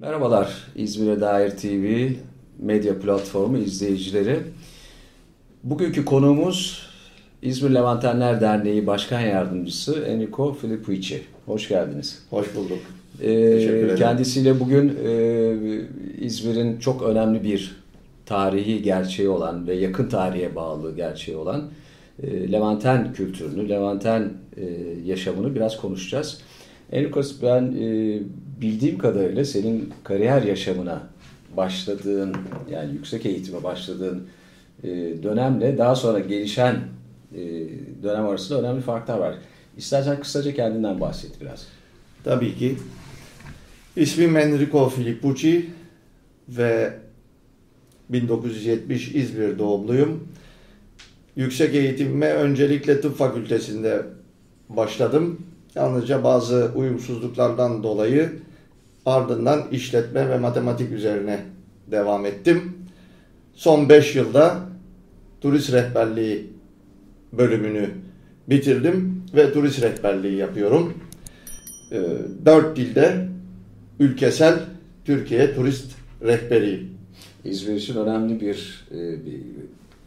Merhabalar İzmir'e dair TV medya platformu izleyicileri. Bugünkü konuğumuz İzmir Levantenler Derneği Başkan Yardımcısı Enrico Filippici. Hoş geldiniz. Hoş bulduk. Ee, kendisiyle bugün e, İzmir'in çok önemli bir tarihi gerçeği olan ve yakın tarihe bağlı gerçeği olan e, Levanten kültürünü, Levanten e, yaşamını biraz konuşacağız. Enrico ben e, bildiğim kadarıyla senin kariyer yaşamına başladığın yani yüksek eğitime başladığın e, dönemle daha sonra gelişen e, dönem arasında önemli farklar var. İstersen kısaca kendinden bahset biraz. Tabii ki. İsmim Enrico Filippucci ve 1970 İzmir doğumluyum. Yüksek eğitimime öncelikle tıp fakültesinde başladım. Yalnızca bazı uyumsuzluklardan dolayı ardından işletme ve matematik üzerine devam ettim. Son 5 yılda turist rehberliği bölümünü bitirdim ve turist rehberliği yapıyorum. 4 ee, dilde ülkesel Türkiye turist rehberiyim. İzmir için önemli bir, e, bir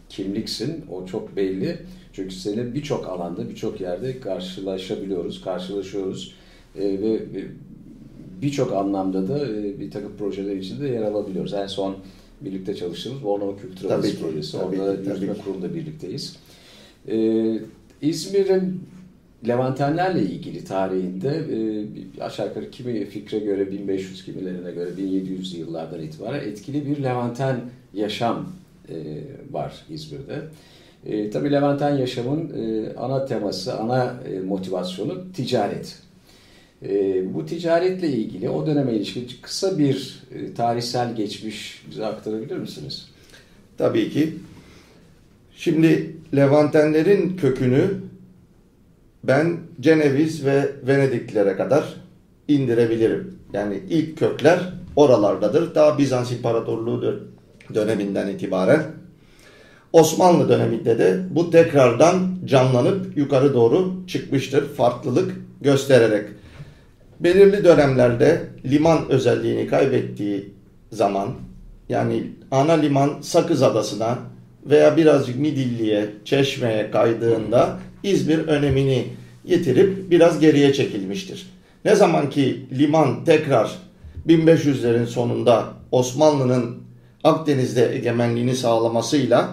kimliksin. O çok belli. Çünkü seni birçok alanda, birçok yerde karşılaşabiliyoruz, karşılaşıyoruz. E, ve birçok anlamda da e, bir takım projeler içinde yer alabiliyoruz. En son birlikte çalıştığımız Bornova Kültür Adası projesi. Orada yürütme kurulunda birlikteyiz. Ee, İzmir'in Levantenlerle ilgili tarihinde e, aşağı yukarı kimi fikre göre 1500 kimilerine göre 1700 yıllardan itibaren etkili bir Levanten yaşam e, var İzmir'de. E, tabii Levanten yaşamın e, ana teması, ana e, motivasyonu ticaret. E, bu ticaretle ilgili o döneme ilişkin kısa bir e, tarihsel geçmiş bize aktarabilir misiniz? Tabii ki. Şimdi Levantenlerin kökünü ben Ceneviz ve Venediklilere kadar indirebilirim. Yani ilk kökler oralardadır. Daha Bizans İmparatorluğu döneminden itibaren. Osmanlı döneminde de bu tekrardan canlanıp yukarı doğru çıkmıştır farklılık göstererek. Belirli dönemlerde liman özelliğini kaybettiği zaman yani ana liman Sakız Adası'na veya birazcık Midilli'ye, Çeşme'ye kaydığında İzmir önemini yitirip biraz geriye çekilmiştir. Ne zaman ki liman tekrar 1500'lerin sonunda Osmanlı'nın Akdeniz'de egemenliğini sağlamasıyla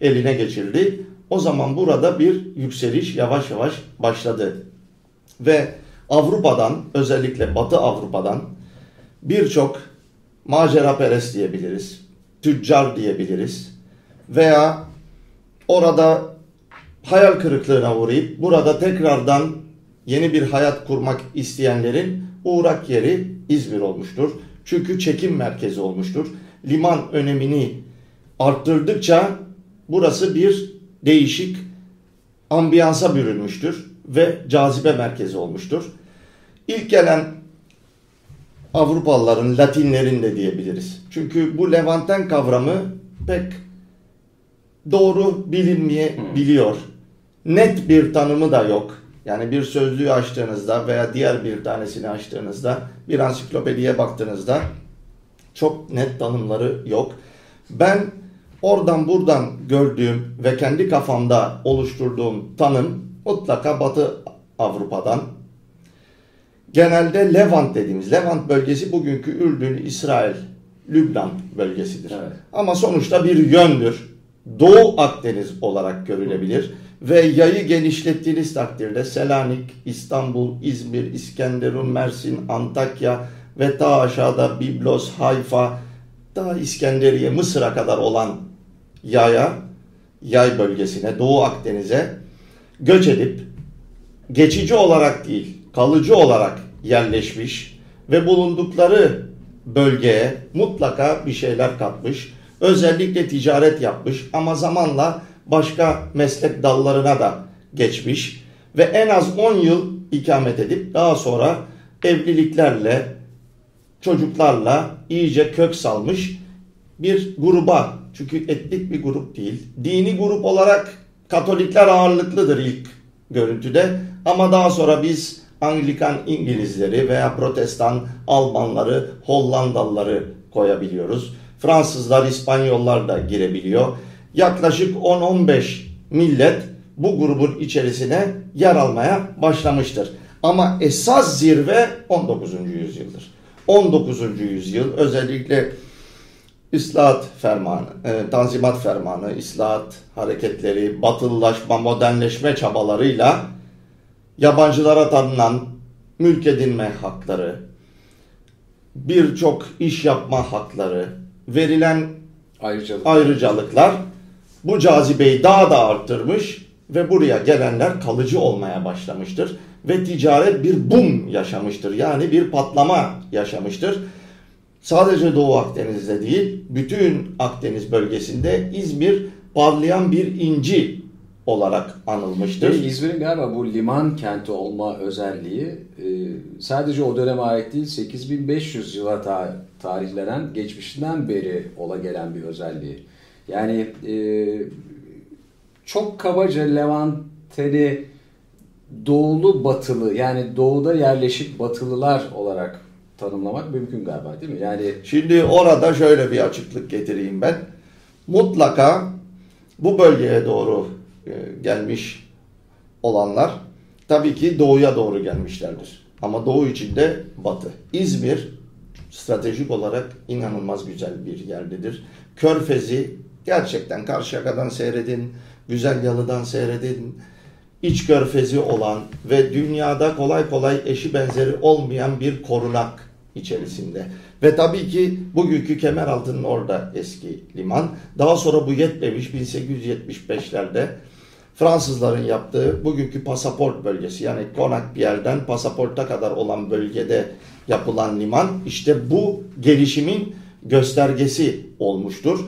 eline geçildi. O zaman burada bir yükseliş yavaş yavaş başladı. Ve Avrupa'dan özellikle Batı Avrupa'dan birçok macera perest diyebiliriz. Tüccar diyebiliriz. Veya orada hayal kırıklığına uğrayıp burada tekrardan yeni bir hayat kurmak isteyenlerin uğrak yeri İzmir olmuştur. Çünkü çekim merkezi olmuştur. Liman önemini arttırdıkça burası bir değişik ambiyansa bürünmüştür ve cazibe merkezi olmuştur. İlk gelen Avrupalıların, Latinlerin de diyebiliriz. Çünkü bu Levanten kavramı pek doğru bilinmeyebiliyor. Net bir tanımı da yok. Yani bir sözlüğü açtığınızda veya diğer bir tanesini açtığınızda, bir ansiklopediye baktığınızda çok net tanımları yok. Ben oradan buradan gördüğüm ve kendi kafamda oluşturduğum tanım mutlaka Batı Avrupa'dan. Genelde Levant dediğimiz, Levant bölgesi bugünkü Ürdün, İsrail, Lübnan bölgesidir. Evet. Ama sonuçta bir yöndür. Doğu Akdeniz olarak görülebilir. Ve yayı genişlettiğiniz takdirde Selanik, İstanbul, İzmir, İskenderun, Mersin, Antakya ve ta aşağıda Biblos, Hayfa, daha İskenderiye, Mısır'a kadar olan yaya, yay bölgesine, Doğu Akdeniz'e göç edip geçici olarak değil, kalıcı olarak yerleşmiş ve bulundukları bölgeye mutlaka bir şeyler katmış. Özellikle ticaret yapmış ama zamanla başka meslek dallarına da geçmiş ve en az 10 yıl ikamet edip daha sonra evliliklerle, çocuklarla iyice kök salmış bir gruba çünkü etnik bir grup değil. Dini grup olarak Katolikler ağırlıklıdır ilk görüntüde ama daha sonra biz Anglikan İngilizleri veya Protestan Almanları, Hollandalıları koyabiliyoruz. Fransızlar, İspanyollar da girebiliyor. Yaklaşık 10-15 millet bu grubun içerisine yer almaya başlamıştır. Ama esas zirve 19. yüzyıldır. 19. yüzyıl özellikle İslahat fermanı, e, Tanzimat fermanı, İslahat hareketleri, batılılaşma, modernleşme çabalarıyla yabancılara tanınan mülk edinme hakları, birçok iş yapma hakları, verilen Ayrıcalık. ayrıcalıklar bu cazibeyi daha da arttırmış ve buraya gelenler kalıcı olmaya başlamıştır ve ticaret bir boom yaşamıştır. Yani bir patlama yaşamıştır. Sadece Doğu Akdeniz'de değil, bütün Akdeniz bölgesinde İzmir parlayan bir inci olarak anılmıştır. Ve İzmir'in galiba bu liman kenti olma özelliği e, sadece o döneme ait değil 8500 yıla ta tarihlenen geçmişinden beri ola gelen bir özelliği. Yani e, çok kabaca Levanteni doğulu batılı yani doğuda yerleşik batılılar olarak tanımlamak mümkün galiba değil mi? Yani Şimdi orada şöyle bir açıklık getireyim ben. Mutlaka bu bölgeye doğru e, gelmiş olanlar tabii ki doğuya doğru gelmişlerdir. Ama doğu içinde batı. İzmir stratejik olarak inanılmaz güzel bir yerdedir. Körfezi gerçekten Karşıyaka'dan seyredin, Güzel Yalı'dan seyredin. İç körfezi olan ve dünyada kolay kolay eşi benzeri olmayan bir korunak içerisinde. Ve tabii ki bugünkü Kemeraltı'nın orada eski liman. Daha sonra bu yetmemiş 1875'lerde Fransızların yaptığı bugünkü pasaport bölgesi yani konak bir yerden pasaporta kadar olan bölgede yapılan liman işte bu gelişimin göstergesi olmuştur.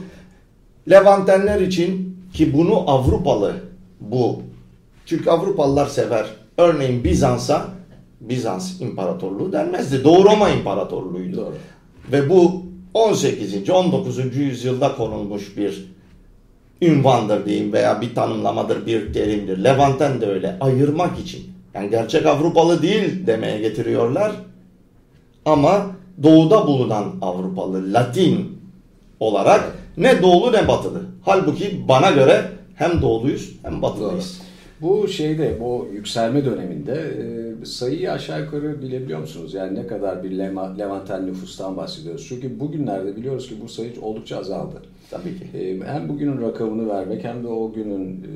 Levantenler için ki bunu Avrupalı bu çünkü Avrupalılar sever. Örneğin Bizans'a Bizans İmparatorluğu denmezdi. Doğu Roma İmparatorluğu'ydu. Doğru. Ve bu 18. 19. yüzyılda konulmuş bir ünvandır diyeyim veya bir tanımlamadır, bir terimdir. Levanten de öyle. Ayırmak için. Yani gerçek Avrupalı değil demeye getiriyorlar. Ama doğuda bulunan Avrupalı, Latin olarak ne doğulu ne batılı. Halbuki bana göre hem doğuluyuz hem batılıyız. Doğru. Bu şeyde, bu yükselme döneminde e, sayıyı aşağı yukarı bilebiliyor musunuz? Yani ne kadar bir Levanten nüfustan bahsediyoruz? Çünkü bugünlerde biliyoruz ki bu sayı oldukça azaldı. Tabii ki. E, hem bugünün rakamını vermek hem de o günün e,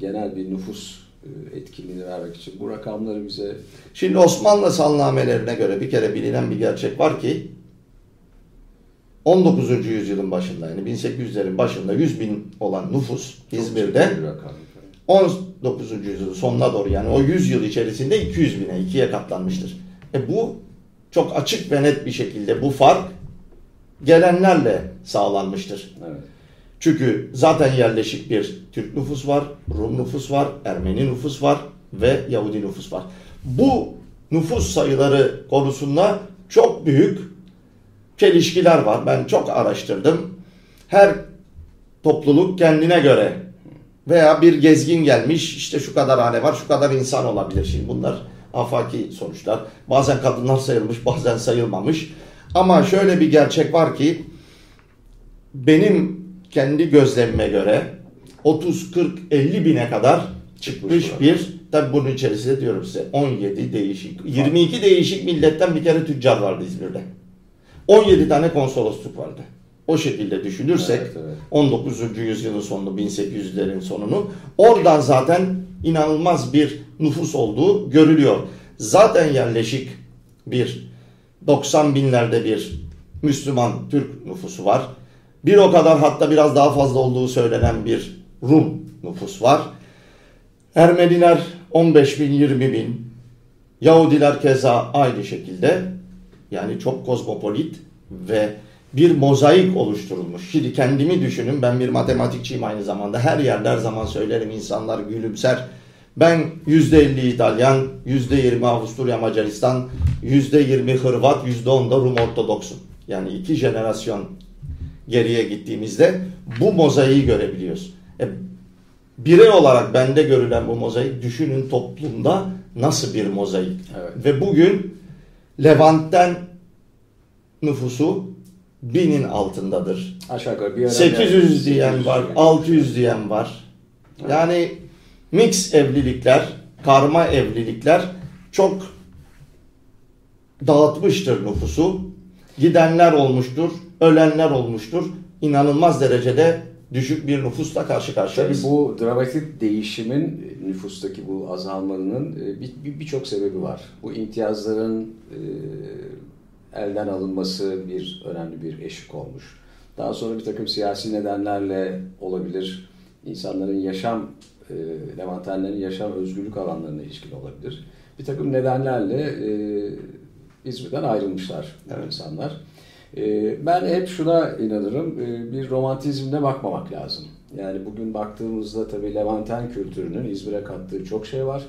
genel bir nüfus etkinliğini vermek için bu rakamları bize... Şimdi Osmanlı salnamelerine göre bir kere bilinen bir gerçek var ki 19. yüzyılın başında yani 1800'lerin başında 100 bin olan nüfus İzmir'de 19. yüzyılın sonuna doğru yani o 100 yıl içerisinde 200 bine ikiye katlanmıştır. E bu çok açık ve net bir şekilde bu fark gelenlerle sağlanmıştır. Evet. Çünkü zaten yerleşik bir Türk nüfus var, Rum nüfus var, Ermeni nüfus var ve Yahudi nüfus var. Bu nüfus sayıları konusunda çok büyük çelişkiler var. Ben çok araştırdım. Her topluluk kendine göre veya bir gezgin gelmiş işte şu kadar hane var şu kadar insan olabilir. Şimdi bunlar afaki sonuçlar. Bazen kadınlar sayılmış bazen sayılmamış. Ama şöyle bir gerçek var ki benim kendi gözlemime göre 30, 40, 50 bine kadar çıkmış bir tabi bunun içerisinde diyorum size 17 değişik 22 değişik milletten bir kere tüccar vardı İzmir'de. 17 tane konsolosluk vardı. O şekilde düşünürsek evet, evet. 19. yüzyılın sonunu 1800'lerin sonunu oradan zaten inanılmaz bir nüfus olduğu görülüyor. Zaten yerleşik bir 90 binlerde bir Müslüman Türk nüfusu var. Bir o kadar hatta biraz daha fazla olduğu söylenen bir Rum nüfus var. Ermeniler 15 bin 20 bin. Yahudiler keza aynı şekilde. Yani çok kozmopolit ve bir mozaik oluşturulmuş. Şimdi kendimi düşünün ben bir matematikçiyim aynı zamanda. Her yerde her zaman söylerim insanlar gülümser. Ben %50 İtalyan, %20 Avusturya Macaristan, %20 Hırvat, %10 da Rum Ortodoksum. Yani iki jenerasyon geriye gittiğimizde bu mozaiği görebiliyoruz. E, birey olarak bende görülen bu mozaik düşünün toplumda nasıl bir mozaik. Evet. Ve bugün Levant'ten nüfusu binin altındadır. Aşağı yukarı bir 800 diyen var, 600 diyen var. Yani mix evlilikler, karma evlilikler çok dağıtmıştır nüfusu. Gidenler olmuştur, ölenler olmuştur. İnanılmaz derecede düşük bir nüfusla karşı karşıyayız. Tabii bu dramatik değişimin nüfustaki bu azalmanın e, birçok bir, bir sebebi var. Bu imtiyazların e, elden alınması bir önemli bir eşik olmuş. Daha sonra bir takım siyasi nedenlerle olabilir. İnsanların yaşam, e, Levantenlerin yaşam özgürlük alanlarına ilişkin olabilir. Bir takım nedenlerle e, İzmir'den ayrılmışlar evet. insanlar. Ee, ben hep şuna inanırım, ee, bir romantizmle bakmamak lazım. Yani bugün baktığımızda tabii Levanten kültürünün İzmir'e kattığı çok şey var.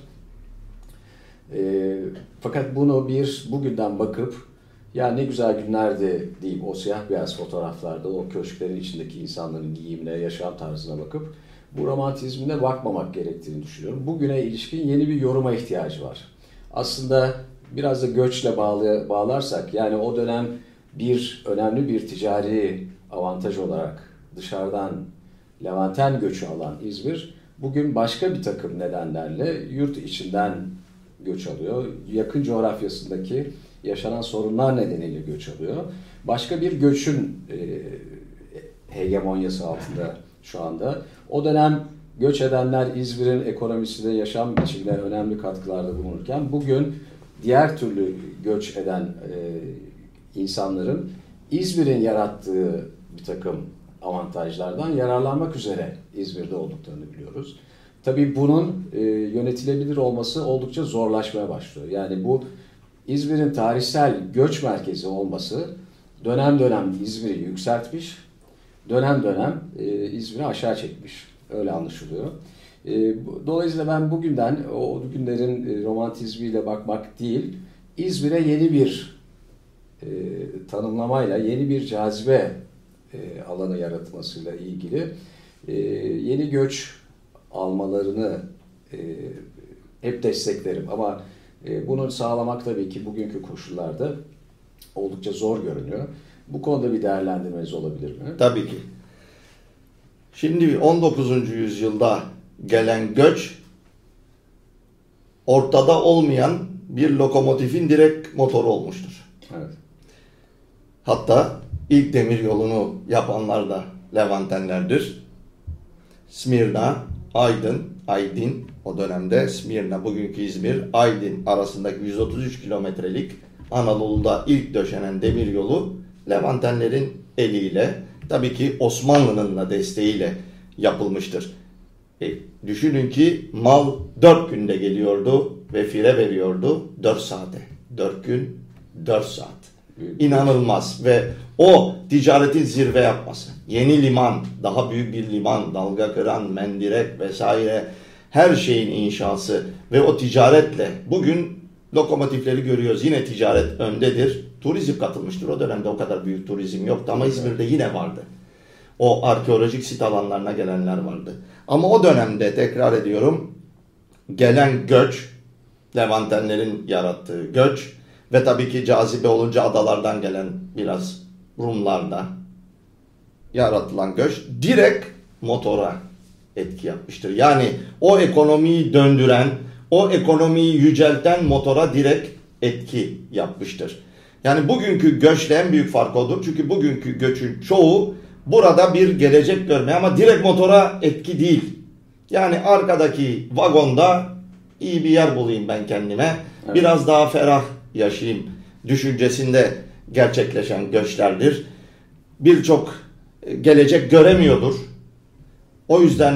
Ee, fakat bunu bir bugünden bakıp ya ne güzel günlerdi deyip o siyah beyaz fotoğraflarda o köşklerin içindeki insanların giyimine, yaşam tarzına bakıp bu romantizmine bakmamak gerektiğini düşünüyorum. Bugüne ilişkin yeni bir yoruma ihtiyacı var. Aslında biraz da göçle bağlı, bağlarsak yani o dönem bir önemli bir ticari avantaj olarak dışarıdan Levanten göçü alan İzmir bugün başka bir takım nedenlerle yurt içinden göç alıyor. Yakın coğrafyasındaki yaşanan sorunlar nedeniyle göç alıyor. Başka bir göçün e, hegemonyası altında şu anda. O dönem göç edenler İzmir'in ekonomisine, yaşam biçimine önemli katkılarda bulunurken bugün diğer türlü göç eden e, insanların İzmir'in yarattığı bir takım avantajlardan yararlanmak üzere İzmir'de olduklarını biliyoruz. Tabii bunun e, yönetilebilir olması oldukça zorlaşmaya başlıyor. Yani bu İzmir'in tarihsel göç merkezi olması dönem dönem İzmir'i yükseltmiş, dönem dönem e, İzmir'i aşağı çekmiş. Öyle anlaşılıyor. E, dolayısıyla ben bugünden o günlerin e, romantizmiyle bakmak değil, İzmir'e yeni bir e, tanımlamayla yeni bir cazibe e, alanı yaratmasıyla ilgili e, yeni göç almalarını e, hep desteklerim. Ama bunu sağlamak tabii ki bugünkü koşullarda oldukça zor görünüyor. Bu konuda bir değerlendirmeniz olabilir mi? Tabii ki. Şimdi 19. yüzyılda gelen göç ortada olmayan bir lokomotifin direkt motoru olmuştur. Evet. Hatta ilk demir yolunu yapanlar da Levantenlerdir. Smirna, Aydın, Aydin o dönemde Smirna, bugünkü İzmir, Aydın arasındaki 133 kilometrelik Anadolu'da ilk döşenen demir yolu Levantenlerin eliyle tabii ki Osmanlı'nın da desteğiyle yapılmıştır. E, düşünün ki mal 4 günde geliyordu ve fire veriyordu 4 saate. 4 gün 4 saat. İnanılmaz ve o ticaretin zirve yapması. Yeni liman, daha büyük bir liman, dalga kıran, mendirek vesaire her şeyin inşası ve o ticaretle bugün lokomotifleri görüyoruz. Yine ticaret öndedir. Turizm katılmıştır. O dönemde o kadar büyük turizm yoktu ama İzmir'de yine vardı. O arkeolojik sit alanlarına gelenler vardı. Ama o dönemde tekrar ediyorum gelen göç, Levantenlerin yarattığı göç ve tabii ki cazibe olunca adalardan gelen biraz Rumlarda yaratılan göç direkt motora etki yapmıştır. Yani o ekonomiyi döndüren, o ekonomiyi yücelten motora direkt etki yapmıştır. Yani bugünkü göçle en büyük fark odur. Çünkü bugünkü göçün çoğu burada bir gelecek görmeye ama direkt motora etki değil. Yani arkadaki vagonda iyi bir yer bulayım ben kendime. Evet. Biraz daha ferah yaşayayım düşüncesinde gerçekleşen göçlerdir. Birçok gelecek göremiyordur. O yüzden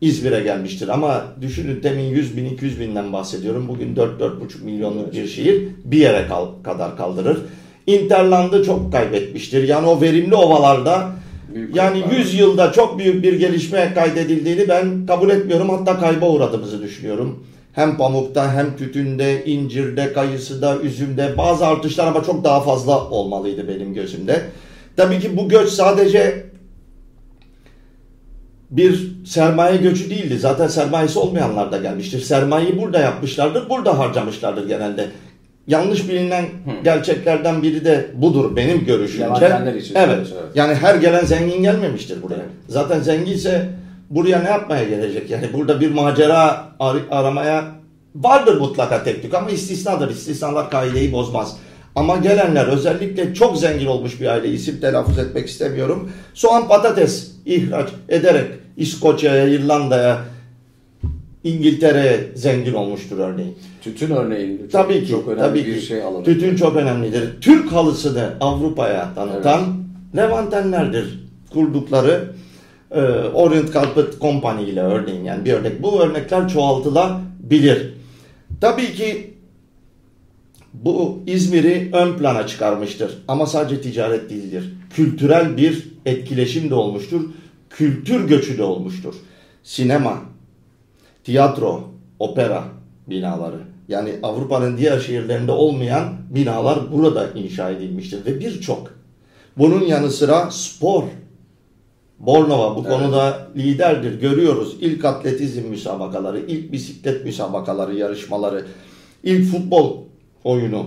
İzmir'e gelmiştir. Ama düşünün demin 100 bin 200 binden bahsediyorum. Bugün 4-4,5 milyonluk bir şehir bir yere kal kadar kaldırır. Interland'ı çok kaybetmiştir. Yani o verimli ovalarda büyük yani 100 yılda çok büyük bir gelişme kaydedildiğini ben kabul etmiyorum. Hatta kayba uğradığımızı düşünüyorum. Hem pamukta hem tütünde, incirde, kayısıda, üzümde bazı artışlar ama çok daha fazla olmalıydı benim gözümde. Tabii ki bu göç sadece bir sermaye göçü değildi. Zaten sermayesi olmayanlar da gelmiştir. Sermayeyi burada yapmışlardır, burada harcamışlardır genelde. Yanlış bilinen Hı. gerçeklerden biri de budur benim görüşümce. Için evet. evet. Yani her gelen zengin gelmemiştir buraya. Evet. Zaten zenginse buraya ne yapmaya gelecek? Yani burada bir macera ar aramaya vardır mutlaka tek tük ama istisnadır. İstisnalar kaideyi bozmaz. Ama gelenler özellikle çok zengin olmuş bir aile isim telaffuz etmek istemiyorum. Soğan patates ihraç ederek İskoçya'ya, İrlanda'ya, İngiltere'ye zengin olmuştur örneğin. Tütün örneğin çok, tabii ki, çok önemli tabii bir ki. şey alanı. Tütün çok önemlidir. Türk halısını Avrupa'ya tanıtan evet. Levantenlerdir kurdukları e, Orient Carpet Company ile örneğin yani bir örnek. Bu örnekler çoğaltılabilir. Tabii ki bu İzmir'i ön plana çıkarmıştır. Ama sadece ticaret değildir. Kültürel bir etkileşim de olmuştur. Kültür göçü de olmuştur. Sinema, tiyatro, opera binaları. Yani Avrupa'nın diğer şehirlerinde olmayan binalar burada inşa edilmiştir. Ve birçok. Bunun yanı sıra spor. Bornova bu evet. konuda liderdir. Görüyoruz. İlk atletizm müsabakaları, ilk bisiklet müsabakaları, yarışmaları, ilk futbol oyunu,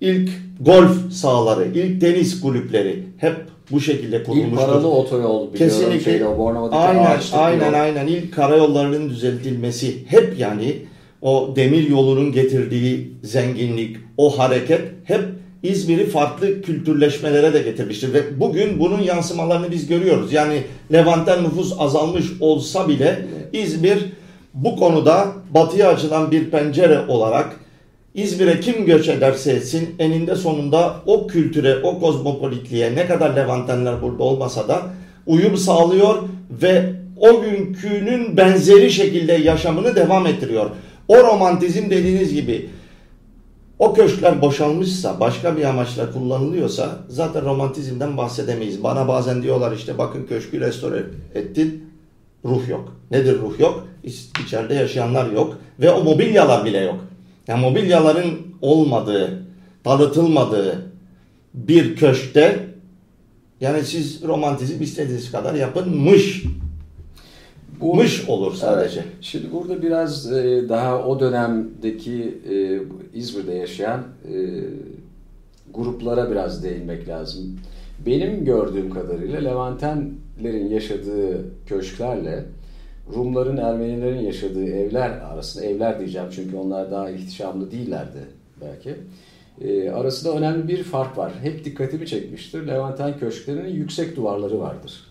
ilk golf sahaları, ilk tenis kulüpleri hep bu şekilde kurulmuştur. İlk paralı otoyol Kesinlikle. Şeyde, aynen, aynen, aynen. İlk karayollarının düzeltilmesi hep yani o demir yolunun getirdiği zenginlik, o hareket hep İzmir'i farklı kültürleşmelere de getirmiştir. Ve bugün bunun yansımalarını biz görüyoruz. Yani Levanten nüfus azalmış olsa bile İzmir bu konuda batıya açılan bir pencere olarak İzmir'e kim göç ederse etsin eninde sonunda o kültüre, o kozmopolitliğe ne kadar Levantenler burada olmasa da uyum sağlıyor ve o günkünün benzeri şekilde yaşamını devam ettiriyor. O romantizm dediğiniz gibi o köşkler boşalmışsa, başka bir amaçla kullanılıyorsa zaten romantizmden bahsedemeyiz. Bana bazen diyorlar işte bakın köşkü restore ettin, ruh yok. Nedir ruh yok? İçeride yaşayanlar yok ve o mobilyalar bile yok. Yani mobilyaların olmadığı, tanıtılmadığı bir köşkte yani siz romantizm istediğiniz kadar yapınmış. Bu, mış olur sadece. Evet. Şimdi burada biraz e, daha o dönemdeki e, İzmir'de yaşayan e, gruplara biraz değinmek lazım. Benim gördüğüm kadarıyla Levantenlerin yaşadığı köşklerle Rumların, Ermenilerin yaşadığı evler arasında, evler diyeceğim çünkü onlar daha ihtişamlı değillerdi belki. E, arasında önemli bir fark var. Hep dikkatimi çekmiştir. Levanten köşklerinin yüksek duvarları vardır.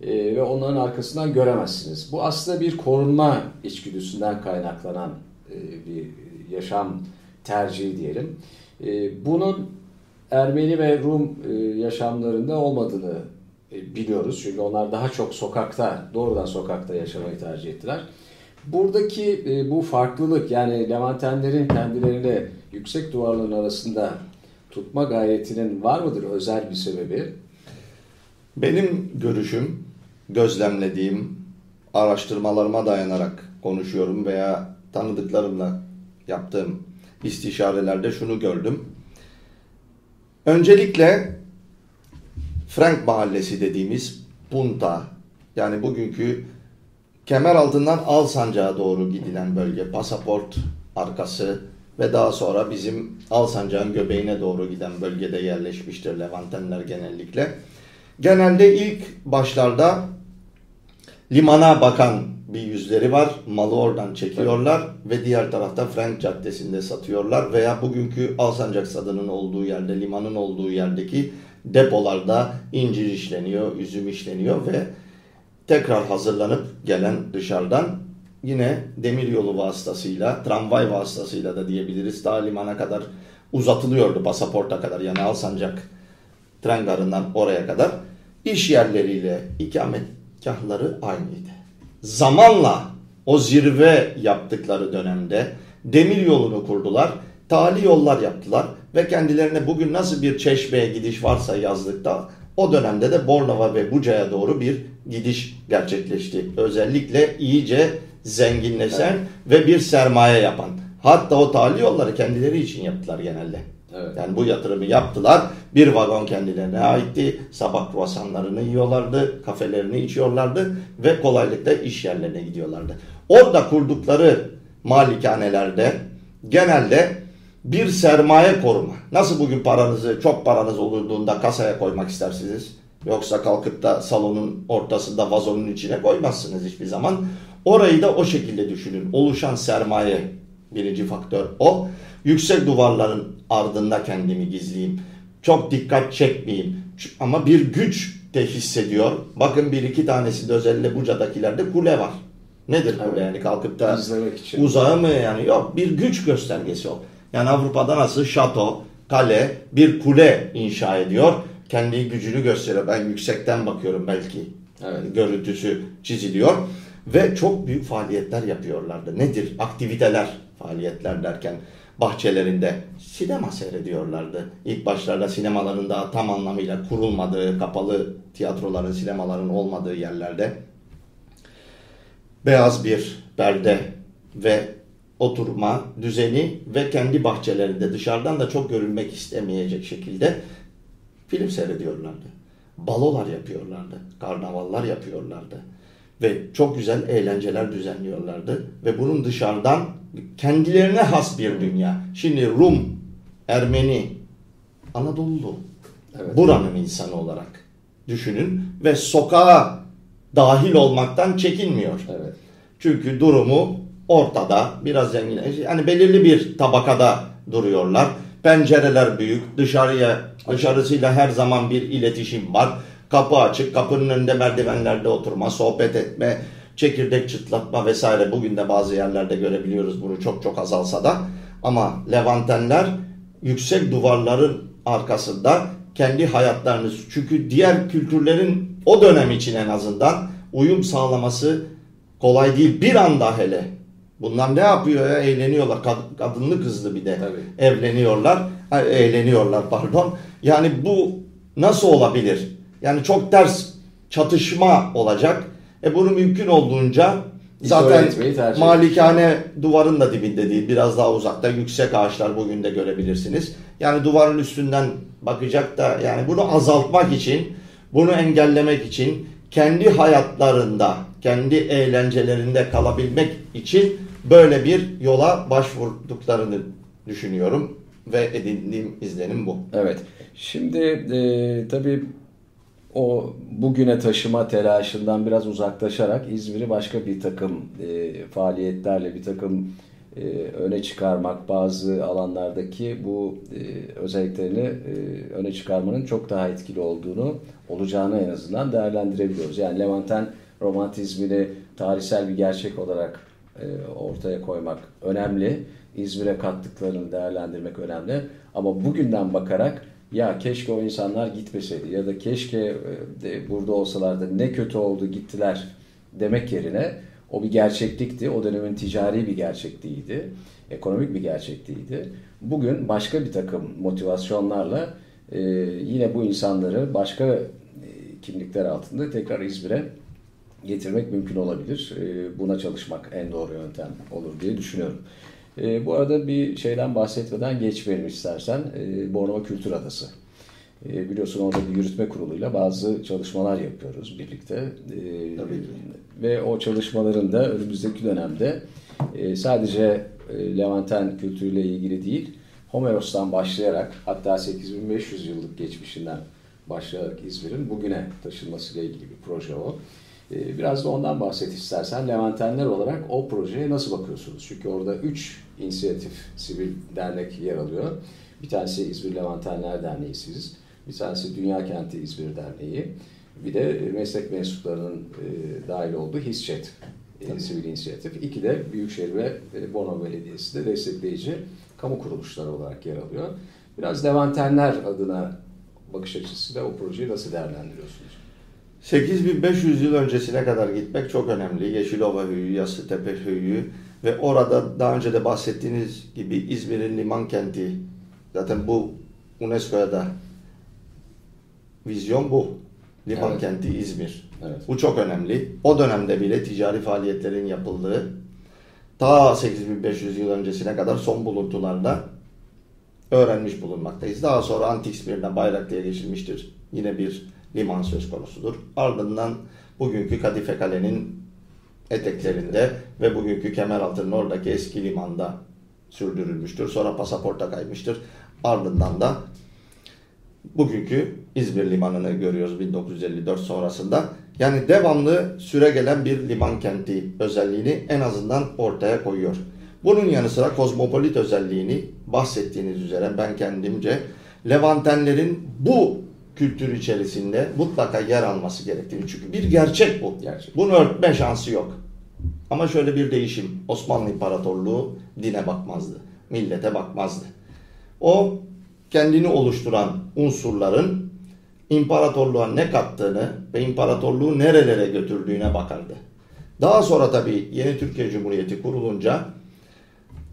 E, ve onların arkasından göremezsiniz. Bu aslında bir korunma içgüdüsünden kaynaklanan e, bir yaşam tercihi diyelim. E, bunun Ermeni ve Rum e, yaşamlarında olmadığını biliyoruz. Çünkü onlar daha çok sokakta, doğrudan sokakta yaşamayı tercih ettiler. Buradaki e, bu farklılık yani Levantenlerin kendilerini yüksek duvarların arasında tutma gayretinin var mıdır özel bir sebebi? Benim görüşüm, gözlemlediğim, araştırmalarıma dayanarak konuşuyorum veya tanıdıklarımla yaptığım istişarelerde şunu gördüm. Öncelikle Frank Mahallesi dediğimiz Punta yani bugünkü kemer altından Alsancak'a doğru gidilen bölge pasaport arkası ve daha sonra bizim Alsancak'ın göbeğine doğru giden bölgede yerleşmiştir Levantenler genellikle. Genelde ilk başlarda limana bakan bir yüzleri var. Malı oradan çekiyorlar evet. ve diğer tarafta Frank Caddesi'nde satıyorlar veya bugünkü Alsancak Sadı'nın olduğu yerde, limanın olduğu yerdeki depolarda incir işleniyor, üzüm işleniyor ve tekrar hazırlanıp gelen dışarıdan yine demir yolu vasıtasıyla, tramvay vasıtasıyla da diyebiliriz daha limana kadar uzatılıyordu pasaporta kadar yani Alsancak tren garından oraya kadar iş yerleriyle ikametgahları aynıydı. Zamanla o zirve yaptıkları dönemde demir yolunu kurdular, tali yollar yaptılar ve kendilerine bugün nasıl bir çeşmeye gidiş varsa yazlıkta o dönemde de Bornova ve Buca'ya doğru bir gidiş gerçekleşti. Özellikle iyice zenginleşen evet. ve bir sermaye yapan. Hatta o tali yolları kendileri için yaptılar genelde. Evet. Yani bu yatırımı yaptılar. Bir vagon kendilerine aitti. Sabah kruvasanlarını yiyorlardı, kafelerini içiyorlardı ve kolaylıkla iş yerlerine gidiyorlardı. Orada kurdukları malikanelerde genelde bir sermaye koruma. Nasıl bugün paranızı, çok paranız olduğunda kasaya koymak istersiniz? Yoksa kalkıp da salonun ortasında vazonun içine koymazsınız hiçbir zaman. Orayı da o şekilde düşünün. Oluşan sermaye birinci faktör o. Yüksek duvarların ardında kendimi gizleyeyim. Çok dikkat çekmeyeyim. Ama bir güç de hissediyor. Bakın bir iki tanesi de özellikle Buca'dakilerde kule var. Nedir kule evet. yani kalkıp da uzağı mı yani yok bir güç göstergesi o. Yani Avrupa'da nasıl şato, kale, bir kule inşa ediyor. Kendi gücünü gösteriyor. Ben yüksekten bakıyorum belki. Evet. Görüntüsü çiziliyor. Ve çok büyük faaliyetler yapıyorlardı. Nedir? Aktiviteler, faaliyetler derken bahçelerinde sinema seyrediyorlardı. İlk başlarda sinemaların da tam anlamıyla kurulmadığı, kapalı tiyatroların, sinemaların olmadığı yerlerde beyaz bir perde ve oturma düzeni ve kendi bahçelerinde dışarıdan da çok görülmek istemeyecek şekilde film seyrediyorlardı. Balolar yapıyorlardı, karnavallar yapıyorlardı ve çok güzel eğlenceler düzenliyorlardı ve bunun dışarıdan kendilerine has bir dünya. Şimdi Rum, Ermeni, Anadolu evet. buranın insanı olarak düşünün ve sokağa dahil olmaktan çekinmiyor. Evet. Çünkü durumu ortada, biraz zengin. Yani belirli bir tabakada duruyorlar. Pencereler büyük, dışarıya dışarısıyla her zaman bir iletişim var. Kapı açık, kapının önünde merdivenlerde oturma, sohbet etme, çekirdek çıtlatma vesaire. Bugün de bazı yerlerde görebiliyoruz bunu çok çok azalsa da. Ama Levantenler yüksek duvarların arkasında kendi hayatlarını çünkü diğer kültürlerin o dönem için en azından uyum sağlaması kolay değil. Bir anda hele. Bunlar ne yapıyor ya? Eğleniyorlar. Kadınlı kızlı bir de Tabii. evleniyorlar. eğleniyorlar pardon. Yani bu nasıl olabilir? Yani çok ters çatışma olacak. E bunu mümkün olduğunca zaten malikane duvarın da dibinde değil. Biraz daha uzakta yüksek ağaçlar bugün de görebilirsiniz. Yani duvarın üstünden bakacak da yani bunu azaltmak için, bunu engellemek için kendi hayatlarında, kendi eğlencelerinde kalabilmek için böyle bir yola başvurduklarını düşünüyorum ve edindiğim izlenim bu. Evet. Şimdi e, tabii o bugüne taşıma telaşından biraz uzaklaşarak İzmir'i başka bir takım e, faaliyetlerle bir takım e, öne çıkarmak bazı alanlardaki bu e, özelliklerini e, öne çıkarmanın çok daha etkili olduğunu olacağını en azından değerlendirebiliyoruz. Yani Levanten romantizmini tarihsel bir gerçek olarak ortaya koymak önemli. İzmir'e kattıklarını değerlendirmek önemli. Ama bugünden bakarak ya keşke o insanlar gitmeseydi ya da keşke e, burada olsalardı ne kötü oldu gittiler demek yerine o bir gerçeklikti. O dönemin ticari bir gerçekliğiydi. Ekonomik bir gerçekliğiydi. Bugün başka bir takım motivasyonlarla e, yine bu insanları başka e, kimlikler altında tekrar İzmir'e getirmek mümkün olabilir. E, buna çalışmak en doğru yöntem olur diye düşünüyorum. E, bu arada bir şeyden bahsetmeden geçmeyelim istersen. E, Bornova Kültür Adası. E, biliyorsun orada bir yürütme kuruluyla bazı çalışmalar yapıyoruz birlikte. E, Tabii ki. Ve o çalışmaların da önümüzdeki dönemde e, sadece e, Levanten kültürüyle ilgili değil, Homeros'tan başlayarak hatta 8500 yıllık geçmişinden başlayarak İzmir'in bugüne taşınmasıyla ilgili bir proje o. Ee, biraz da ondan bahset istersen. Levantenler olarak o projeye nasıl bakıyorsunuz? Çünkü orada üç inisiyatif, sivil dernek yer alıyor. Bir tanesi İzmir Levantenler Derneği siz, bir tanesi Dünya Kenti İzmir Derneği, bir de meslek mensuplarının e, dahil olduğu HİSÇET e, sivil inisiyatif. İki de Büyükşehir ve e, Bono Belediyesi de destekleyici kamu kuruluşları olarak yer alıyor. Biraz Levantenler adına bakış açısıyla o projeyi nasıl değerlendiriyorsunuz? 8500 yıl öncesine kadar gitmek çok önemli. Yeşilova Höyü, Yassıtepe Höyü ve orada daha önce de bahsettiğiniz gibi İzmir'in liman kenti. Zaten bu UNESCO'ya da vizyon bu. Liman evet. kenti İzmir. Evet. Bu çok önemli. O dönemde bile ticari faaliyetlerin yapıldığı ta 8500 yıl öncesine kadar son buluntularda öğrenmiş bulunmaktayız. Daha sonra Antiksmir'den Bayraklı'ya geçilmiştir. Yine bir liman söz konusudur. Ardından bugünkü Kadife Kale'nin eteklerinde ve bugünkü Kemeraltı'nın oradaki eski limanda sürdürülmüştür. Sonra pasaporta kaymıştır. Ardından da bugünkü İzmir limanını görüyoruz 1954 sonrasında. Yani devamlı süre gelen bir liman kenti özelliğini en azından ortaya koyuyor. Bunun yanı sıra kozmopolit özelliğini bahsettiğiniz üzere ben kendimce Levantenlerin bu kültür içerisinde mutlaka yer alması gerektiğini. Çünkü bir gerçek bu. Gerçek. Bunu örtme şansı yok. Ama şöyle bir değişim. Osmanlı İmparatorluğu dine bakmazdı. Millete bakmazdı. O kendini oluşturan unsurların imparatorluğa ne kattığını ve imparatorluğu nerelere götürdüğüne bakardı. Daha sonra tabii yeni Türkiye Cumhuriyeti kurulunca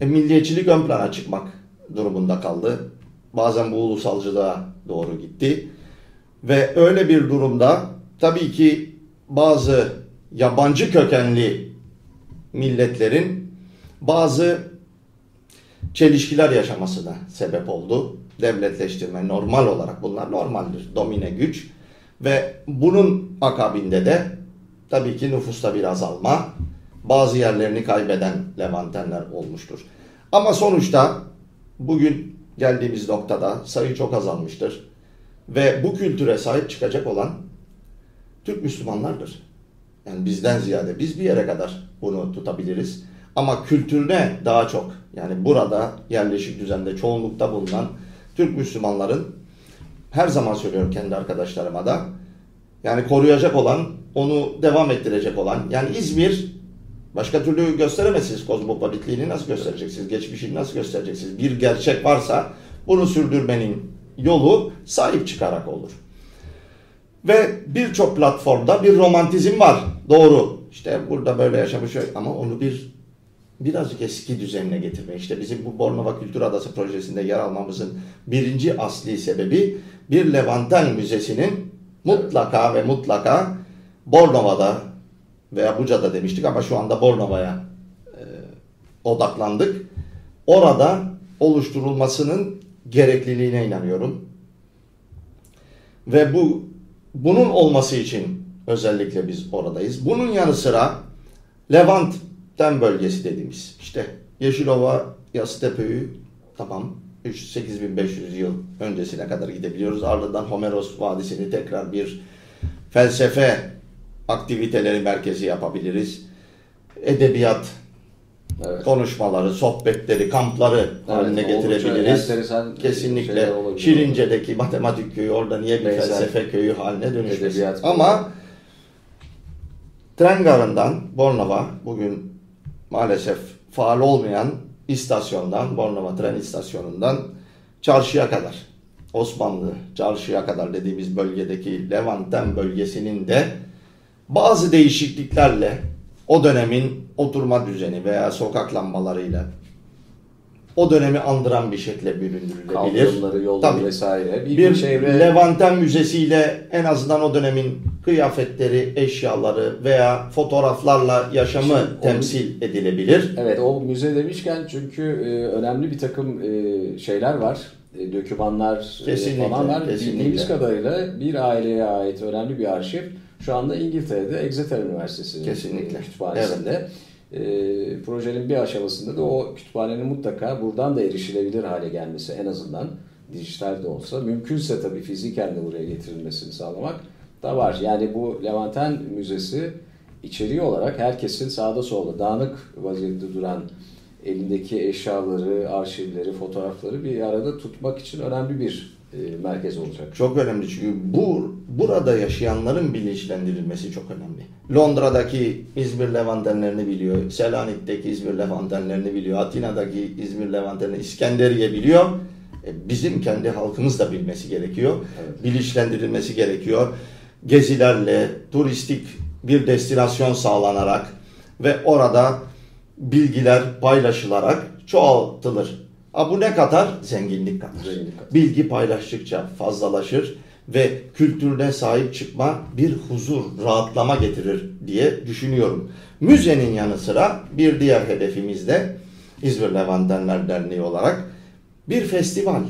e, milliyetçilik ön plana çıkmak durumunda kaldı. Bazen bu ulusalcılığa doğru gitti. Ve öyle bir durumda tabii ki bazı yabancı kökenli milletlerin bazı çelişkiler yaşamasına sebep oldu. Devletleştirme normal olarak bunlar normaldir. Domine güç ve bunun akabinde de tabii ki nüfusta bir azalma, bazı yerlerini kaybeden Levantenler olmuştur. Ama sonuçta bugün geldiğimiz noktada sayı çok azalmıştır. Ve bu kültüre sahip çıkacak olan Türk Müslümanlardır. Yani bizden ziyade biz bir yere kadar bunu tutabiliriz. Ama kültürüne daha çok yani burada yerleşik düzende çoğunlukta bulunan Türk Müslümanların her zaman söylüyorum kendi arkadaşlarıma da yani koruyacak olan, onu devam ettirecek olan yani İzmir başka türlü gösteremezsiniz kozmopolitliğini nasıl göstereceksiniz, geçmişini nasıl göstereceksiniz? Bir gerçek varsa bunu sürdürmenin yolu sahip çıkarak olur. Ve birçok platformda bir romantizm var. Doğru. İşte burada böyle yaşamış ama onu bir birazcık eski düzenine getirme. İşte bizim bu Bornova Kültür Adası projesinde yer almamızın birinci asli sebebi bir Levanten Müzesi'nin mutlaka ve mutlaka Bornova'da veya Buca'da demiştik ama şu anda Bornova'ya e, odaklandık. Orada oluşturulmasının gerekliliğine inanıyorum. Ve bu bunun olması için özellikle biz oradayız. Bunun yanı sıra Levant'ten bölgesi dediğimiz işte Yeşilova, Yasıtepe'yi tamam 8500 yıl öncesine kadar gidebiliyoruz. Ardından Homeros Vadisi'ni tekrar bir felsefe aktiviteleri merkezi yapabiliriz. Edebiyat evet. konuşmaları, sohbetleri, kampları evet, haline getirebiliriz. Kesinlikle Şirince'deki matematik köyü orada niye bir Benzer. felsefe köyü haline dönüşmesin. Ama tren garından Bornova bugün maalesef faal olmayan istasyondan, Bornova tren istasyonundan çarşıya kadar Osmanlı çarşıya kadar dediğimiz bölgedeki Levanten bölgesinin de bazı değişikliklerle o dönemin oturma düzeni veya sokak lambalarıyla o dönemi andıran bir şekilde büründürülebilir. Kaldırımları, yolları Tabii. vesaire. Bir, bir çevre... Levanten Müzesi'yle en azından o dönemin kıyafetleri, eşyaları veya fotoğraflarla yaşamı Şimdi temsil onu, edilebilir. Evet o müze demişken çünkü e, önemli bir takım e, şeyler var. E, dokümanlar kesinlikle, falan var. Kesinlikle. Bildiğimiz kadarıyla bir aileye ait önemli bir arşiv şu anda İngiltere'de Exeter Üniversitesi'nin Kesinlikle. kütüphanesinde. Evet. E, projenin bir aşamasında da o kütüphanenin mutlaka buradan da erişilebilir hale gelmesi en azından dijital de olsa. Mümkünse tabii fiziken de buraya getirilmesini sağlamak da var. Yani bu Levanten Müzesi içeriği olarak herkesin sağda solda dağınık vaziyette duran elindeki eşyaları, arşivleri, fotoğrafları bir arada tutmak için önemli bir e, merkez olacak. Çok önemli çünkü bu burada yaşayanların bilinçlendirilmesi çok önemli. Londra'daki İzmir Levantenlerini biliyor, Selanik'teki İzmir Levantenlerini biliyor, Atina'daki İzmir Levantenlerini, İskenderiye biliyor. E, bizim kendi halkımız da bilmesi gerekiyor. Evet. Bilinçlendirilmesi gerekiyor. Gezilerle, turistik bir destinasyon sağlanarak ve orada bilgiler paylaşılarak çoğaltılır. Ha, bu ne kadar? Zenginlik kadar. Zenginlik kadar. Bilgi paylaştıkça fazlalaşır ve kültürüne sahip çıkma bir huzur, rahatlama getirir diye düşünüyorum. Müzenin yanı sıra bir diğer hedefimiz de İzmir Levantenler Derneği olarak bir festival.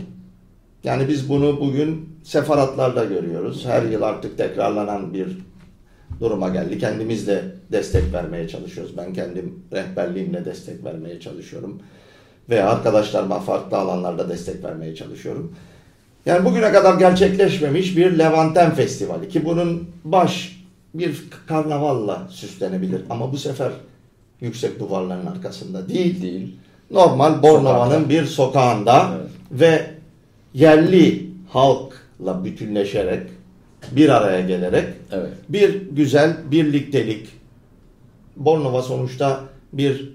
Yani biz bunu bugün sefaratlarda görüyoruz. Her yıl artık tekrarlanan bir duruma geldi. Kendimiz de destek vermeye çalışıyoruz. Ben kendim rehberliğimle destek vermeye çalışıyorum. Ve arkadaşlarıma farklı alanlarda destek vermeye çalışıyorum. Yani bugüne kadar gerçekleşmemiş bir Levanten Festivali ki bunun baş bir karnavalla süslenebilir ama bu sefer yüksek duvarların arkasında değil. Değil. Normal Bornova'nın bir sokağında evet. ve yerli halkla bütünleşerek bir araya gelerek evet. bir güzel birliktelik Bornova sonuçta bir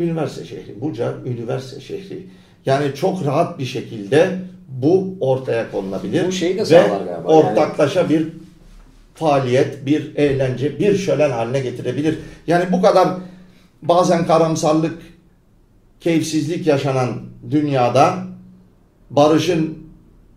üniversite şehri. Buca üniversite şehri. Yani çok rahat bir şekilde bu ortaya konulabilir. Bu şeyi de sağlar galiba. Ortaklaşa yani. bir faaliyet, bir eğlence, bir şölen haline getirebilir. Yani bu kadar bazen karamsarlık, keyifsizlik yaşanan dünyada barışın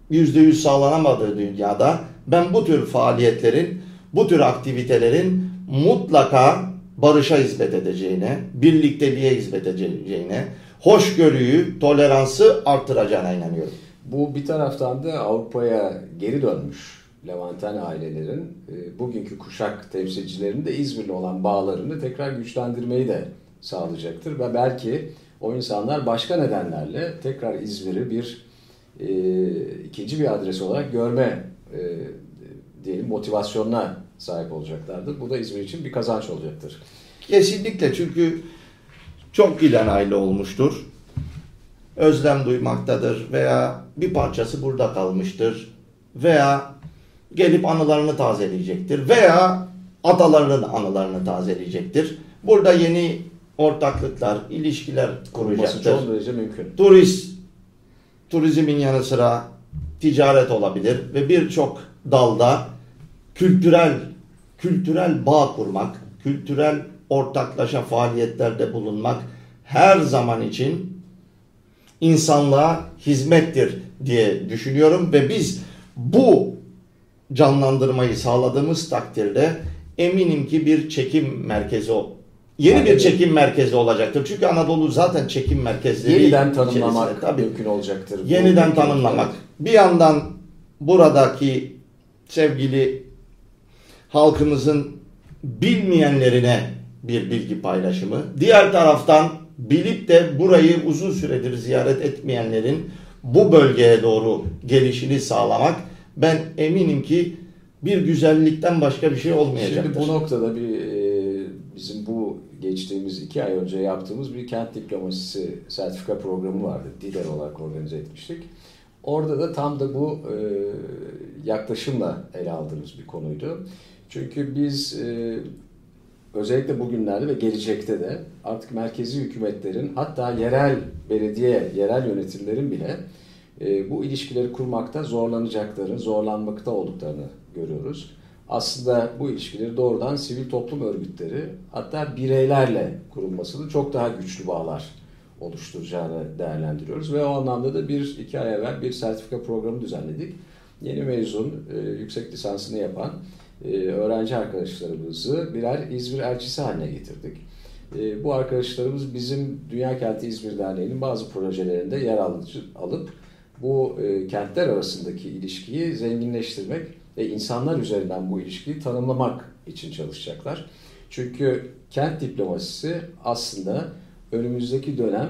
yüzde yüz sağlanamadığı dünyada ben bu tür faaliyetlerin, bu tür aktivitelerin mutlaka barışa hizmet edeceğine, birlikteliğe hizmet edeceğine, hoşgörüyü, toleransı artıracağına inanıyorum. Bu bir taraftan da Avrupa'ya geri dönmüş Levanten ailelerin e, bugünkü kuşak temsilcilerinin de İzmir'le olan bağlarını tekrar güçlendirmeyi de sağlayacaktır. Ve belki o insanlar başka nedenlerle tekrar İzmir'i bir e, ikinci bir adres olarak görme e, diyelim motivasyonuna sahip olacaklardır. Bu da İzmir için bir kazanç olacaktır. Kesinlikle çünkü çok giden aile olmuştur. Özlem duymaktadır veya bir parçası burada kalmıştır veya gelip anılarını tazeleyecektir veya atalarının anılarını tazeleyecektir. Burada yeni ortaklıklar, ilişkiler kuracaktır. çok derece mümkün. Turist, turizmin yanı sıra ticaret olabilir ve birçok dalda kültürel kültürel bağ kurmak, kültürel ortaklaşa faaliyetlerde bulunmak her zaman için insanlığa hizmettir diye düşünüyorum ve biz bu canlandırmayı sağladığımız takdirde eminim ki bir çekim merkezi yeni yani, bir çekim merkezi olacaktır. Çünkü Anadolu zaten çekim merkezleri yeniden tanımlamak tabii, mümkün olacaktır. Yeniden tanımlamak. Bir yandan buradaki sevgili halkımızın bilmeyenlerine bir bilgi paylaşımı. Diğer taraftan bilip de burayı uzun süredir ziyaret etmeyenlerin bu bölgeye doğru gelişini sağlamak ben eminim ki bir güzellikten başka bir şey olmayacaktır. Şimdi bu noktada bir e, bizim bu geçtiğimiz iki ay önce yaptığımız bir kent diplomasisi sertifika programı vardı. DİDER olarak organize etmiştik. Orada da tam da bu e, yaklaşımla ele aldığımız bir konuydu. Çünkü biz e, özellikle bugünlerde ve gelecekte de artık merkezi hükümetlerin hatta yerel belediye, yerel yönetimlerin bile e, bu ilişkileri kurmakta zorlanacaklarını, zorlanmakta olduklarını görüyoruz. Aslında bu ilişkileri doğrudan sivil toplum örgütleri hatta bireylerle kurulmasını çok daha güçlü bağlar oluşturacağını değerlendiriyoruz. Ve o anlamda da bir iki ay evvel bir sertifika programı düzenledik. Yeni mezun, e, yüksek lisansını yapan e, öğrenci arkadaşlarımızı birer İzmir elçisi haline getirdik. E, bu arkadaşlarımız bizim Dünya Kenti İzmir Derneği'nin bazı projelerinde yer alıp bu e, kentler arasındaki ilişkiyi zenginleştirmek ve insanlar üzerinden bu ilişkiyi tanımlamak için çalışacaklar. Çünkü kent diplomasisi aslında önümüzdeki dönem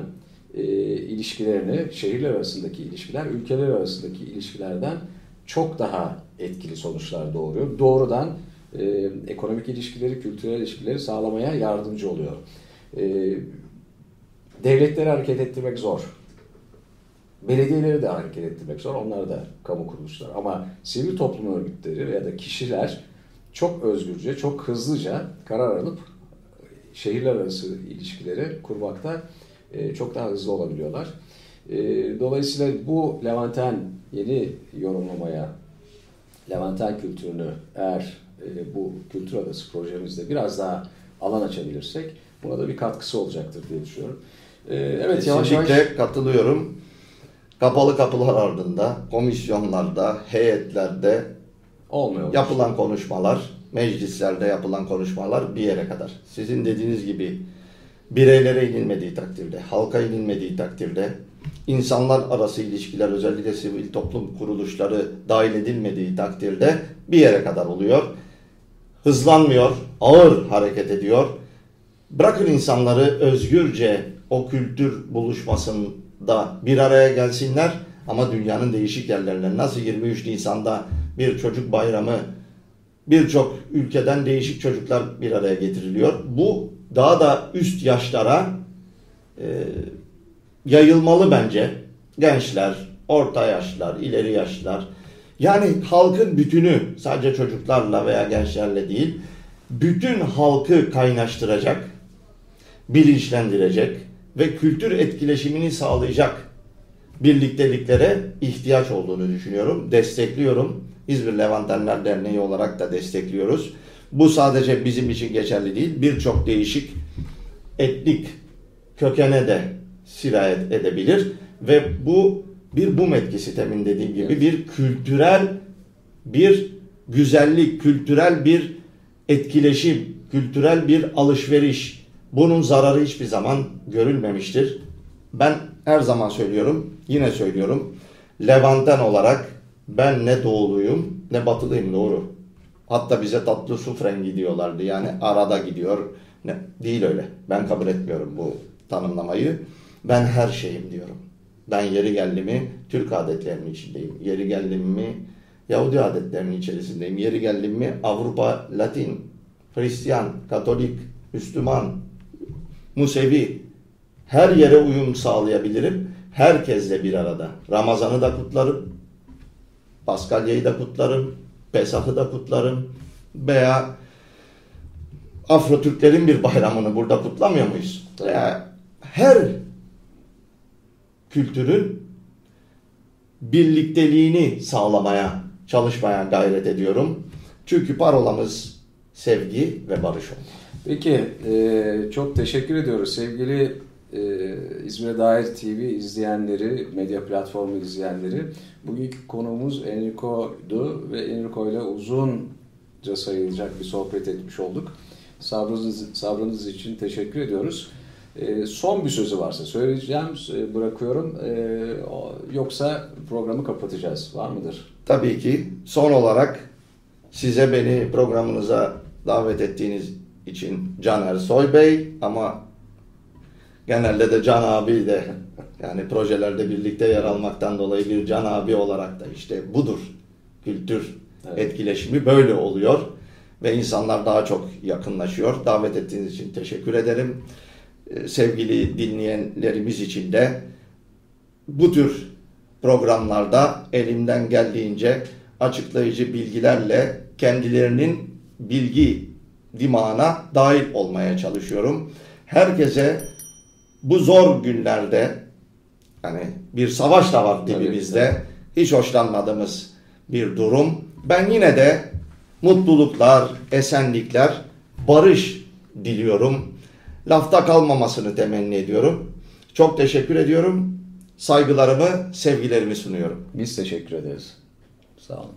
e, ilişkilerini, şehirler arasındaki ilişkiler, ülkeler arasındaki ilişkilerden çok daha etkili sonuçlar doğuruyor. Doğrudan e, ekonomik ilişkileri, kültürel ilişkileri sağlamaya yardımcı oluyor. E, devletleri hareket ettirmek zor. Belediyeleri de hareket ettirmek zor. Onlar da kamu kuruluşları. Ama sivil toplum örgütleri ya da kişiler çok özgürce, çok hızlıca karar alıp şehirler arası ilişkileri kurmakta e, çok daha hızlı olabiliyorlar. E, dolayısıyla bu Levanten yeni yorumlamaya, Levanten kültürünü eğer e, bu Kültür Adası projemizde biraz daha alan açabilirsek buna da bir katkısı olacaktır diye düşünüyorum. Evet yavaş yavaş katılıyorum. Kapalı kapılar ardında, komisyonlarda, heyetlerde Olmuyor. yapılan konuşmalar meclislerde yapılan konuşmalar bir yere kadar. Sizin dediğiniz gibi bireylere inilmediği takdirde, halka inilmediği takdirde, insanlar arası ilişkiler özellikle sivil toplum kuruluşları dahil edilmediği takdirde bir yere kadar oluyor. Hızlanmıyor, ağır hareket ediyor. Bırakın insanları özgürce o kültür buluşmasında bir araya gelsinler ama dünyanın değişik yerlerine nasıl 23 Nisan'da bir çocuk bayramı birçok ülkeden değişik çocuklar bir araya getiriliyor. Bu daha da üst yaşlara e, yayılmalı bence. Gençler, orta yaşlar, ileri yaşlar. Yani halkın bütünü sadece çocuklarla veya gençlerle değil, bütün halkı kaynaştıracak, bilinçlendirecek ve kültür etkileşimini sağlayacak birlikteliklere ihtiyaç olduğunu düşünüyorum. Destekliyorum. İzmir Levantenler Derneği olarak da destekliyoruz. Bu sadece bizim için geçerli değil. Birçok değişik etnik kökene de sirayet edebilir ve bu bir bum etkisi temin dediğim gibi bir kültürel bir güzellik, kültürel bir etkileşim, kültürel bir alışveriş. Bunun zararı hiçbir zaman görülmemiştir. Ben her zaman söylüyorum, yine söylüyorum. Levanten olarak ben ne doğuluyum ne batılıyım doğru. Hatta bize tatlı su frengi diyorlardı. Yani arada gidiyor. Ne, değil öyle. Ben kabul etmiyorum bu tanımlamayı. Ben her şeyim diyorum. Ben yeri geldi mi Türk adetlerinin içindeyim. Yeri geldi mi Yahudi adetlerinin içerisindeyim. Yeri geldi mi Avrupa, Latin, Hristiyan, Katolik, Müslüman, Musevi her yere uyum sağlayabilirim. Herkesle bir arada. Ramazan'ı da kutlarım. Paskalya'yı da kutlarım. Pesah'ı da kutlarım. Veya Afro Türklerin bir bayramını burada kutlamıyor muyuz? Yani her kültürün birlikteliğini sağlamaya, çalışmaya gayret ediyorum. Çünkü parolamız sevgi ve barış olmalı. Peki, e, çok teşekkür ediyoruz sevgili e, İzmir Dair TV izleyenleri, medya platformu izleyenleri. Bugünkü konuğumuz Enrico'du ve Enrico ile uzunca sayılacak bir sohbet etmiş olduk. Sabrınız, sabrınız için teşekkür ediyoruz. E, son bir sözü varsa söyleyeceğim, e, bırakıyorum. E, yoksa programı kapatacağız. Var mıdır? Tabii ki. Son olarak size beni programınıza davet ettiğiniz için Caner Soy Bey ama genelde de Can abi de yani projelerde birlikte yer almaktan dolayı bir Can abi olarak da işte budur. Kültür evet. etkileşimi böyle oluyor ve insanlar daha çok yakınlaşıyor. Davet ettiğiniz için teşekkür ederim. Ee, sevgili dinleyenlerimiz için de bu tür programlarda elimden geldiğince açıklayıcı bilgilerle kendilerinin bilgi dimağına dahil olmaya çalışıyorum. Herkese bu zor günlerde hani bir savaş da var dibimizde. Hiç hoşlanmadığımız bir durum. Ben yine de mutluluklar, esenlikler, barış diliyorum. Lafta kalmamasını temenni ediyorum. Çok teşekkür ediyorum. Saygılarımı, sevgilerimi sunuyorum. Biz teşekkür ederiz. Sağ olun.